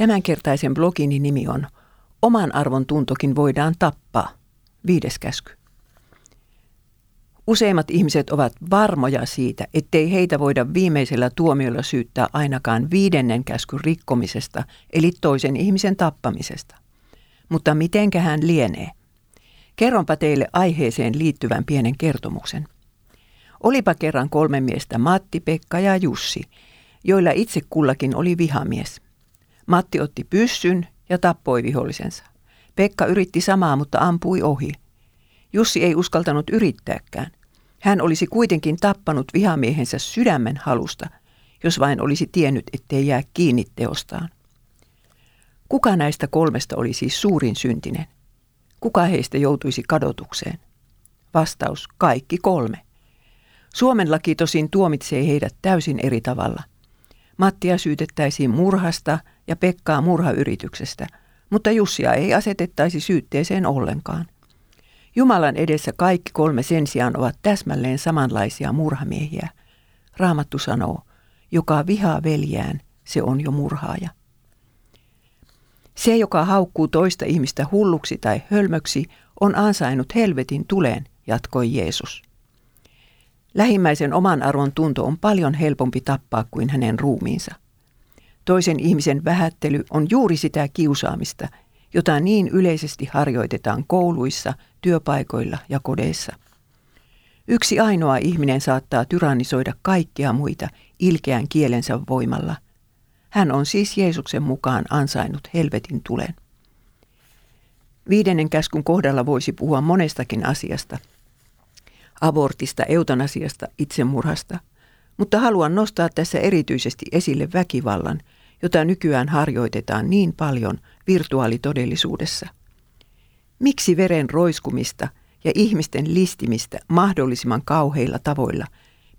Tämänkertaisen blogini nimi on Oman arvon tuntokin voidaan tappaa. Viides käsky. Useimmat ihmiset ovat varmoja siitä, ettei heitä voida viimeisellä tuomiolla syyttää ainakaan viidennen käskyn rikkomisesta, eli toisen ihmisen tappamisesta. Mutta mitenkähän lienee? Kerronpa teille aiheeseen liittyvän pienen kertomuksen. Olipa kerran kolme miestä, Matti, Pekka ja Jussi, joilla itse kullakin oli vihamies. Matti otti pyssyn ja tappoi vihollisensa. Pekka yritti samaa, mutta ampui ohi. Jussi ei uskaltanut yrittääkään. Hän olisi kuitenkin tappanut vihamiehensä sydämen halusta, jos vain olisi tiennyt, ettei jää kiinni teostaan. Kuka näistä kolmesta oli siis suurin syntinen? Kuka heistä joutuisi kadotukseen? Vastaus, kaikki kolme. Suomen laki tosin tuomitsee heidät täysin eri tavalla. Mattia syytettäisiin murhasta ja Pekkaa murhayrityksestä, mutta Jussia ei asetettaisi syytteeseen ollenkaan. Jumalan edessä kaikki kolme sen sijaan ovat täsmälleen samanlaisia murhamiehiä. Raamattu sanoo, joka vihaa veljään, se on jo murhaaja. Se, joka haukkuu toista ihmistä hulluksi tai hölmöksi, on ansainnut helvetin tuleen, jatkoi Jeesus. Lähimmäisen oman arvon tunto on paljon helpompi tappaa kuin hänen ruumiinsa. Toisen ihmisen vähättely on juuri sitä kiusaamista, jota niin yleisesti harjoitetaan kouluissa, työpaikoilla ja kodeissa. Yksi ainoa ihminen saattaa tyrannisoida kaikkia muita ilkeän kielensä voimalla. Hän on siis Jeesuksen mukaan ansainnut helvetin tulen. Viidennen käskun kohdalla voisi puhua monestakin asiasta. Abortista, eutanasiasta, itsemurhasta. Mutta haluan nostaa tässä erityisesti esille väkivallan, jota nykyään harjoitetaan niin paljon virtuaalitodellisuudessa. Miksi veren roiskumista ja ihmisten listimistä mahdollisimman kauheilla tavoilla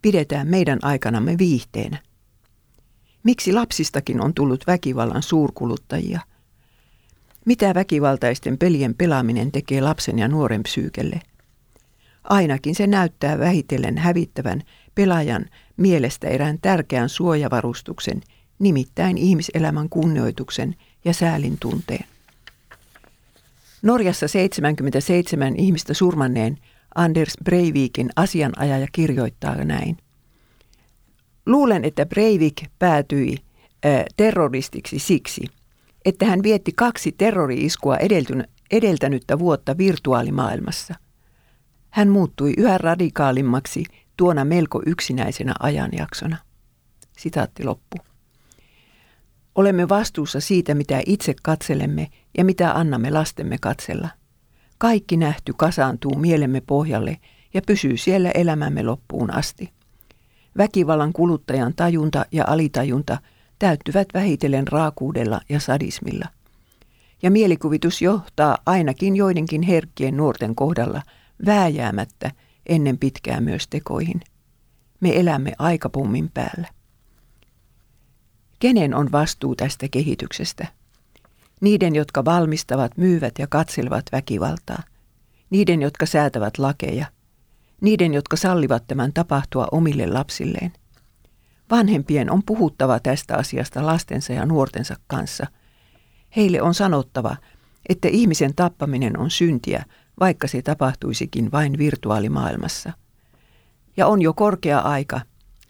pidetään meidän aikanamme viihteenä? Miksi lapsistakin on tullut väkivallan suurkuluttajia? Mitä väkivaltaisten pelien pelaaminen tekee lapsen ja nuoren psyykelle? Ainakin se näyttää vähitellen hävittävän pelaajan mielestä erään tärkeän suojavarustuksen, nimittäin ihmiselämän kunnioituksen ja säälin tunteen. Norjassa 77 ihmistä surmanneen Anders Breivikin asianajaja kirjoittaa näin. Luulen, että Breivik päätyi äh, terroristiksi siksi, että hän vietti kaksi terrori-iskua edeltänyttä vuotta virtuaalimaailmassa. Hän muuttui yhä radikaalimmaksi tuona melko yksinäisenä ajanjaksona. Sitaatti loppu. Olemme vastuussa siitä, mitä itse katselemme ja mitä annamme lastemme katsella. Kaikki nähty kasaantuu mielemme pohjalle ja pysyy siellä elämämme loppuun asti. Väkivallan kuluttajan tajunta ja alitajunta täyttyvät vähitellen raakuudella ja sadismilla. Ja mielikuvitus johtaa ainakin joidenkin herkkien nuorten kohdalla vääjäämättä ennen pitkää myös tekoihin. Me elämme aikapummin päällä. Kenen on vastuu tästä kehityksestä? Niiden, jotka valmistavat, myyvät ja katselevat väkivaltaa. Niiden, jotka säätävät lakeja. Niiden, jotka sallivat tämän tapahtua omille lapsilleen. Vanhempien on puhuttava tästä asiasta lastensa ja nuortensa kanssa. Heille on sanottava, että ihmisen tappaminen on syntiä, vaikka se tapahtuisikin vain virtuaalimaailmassa. Ja on jo korkea aika,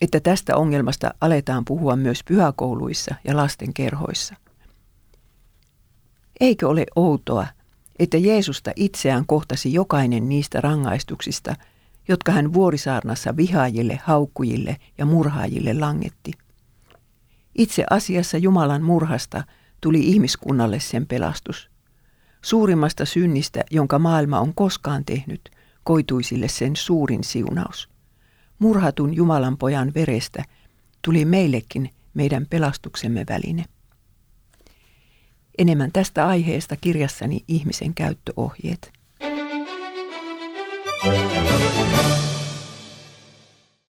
että tästä ongelmasta aletaan puhua myös pyhäkouluissa ja lastenkerhoissa. Eikö ole outoa, että Jeesusta itseään kohtasi jokainen niistä rangaistuksista, jotka hän vuorisaarnassa vihaajille, haukkujille ja murhaajille langetti? Itse asiassa Jumalan murhasta tuli ihmiskunnalle sen pelastus. Suurimmasta synnistä, jonka maailma on koskaan tehnyt, koitui sille sen suurin siunaus murhatun Jumalan pojan verestä tuli meillekin meidän pelastuksemme väline. Enemmän tästä aiheesta kirjassani Ihmisen käyttöohjeet. Thank you.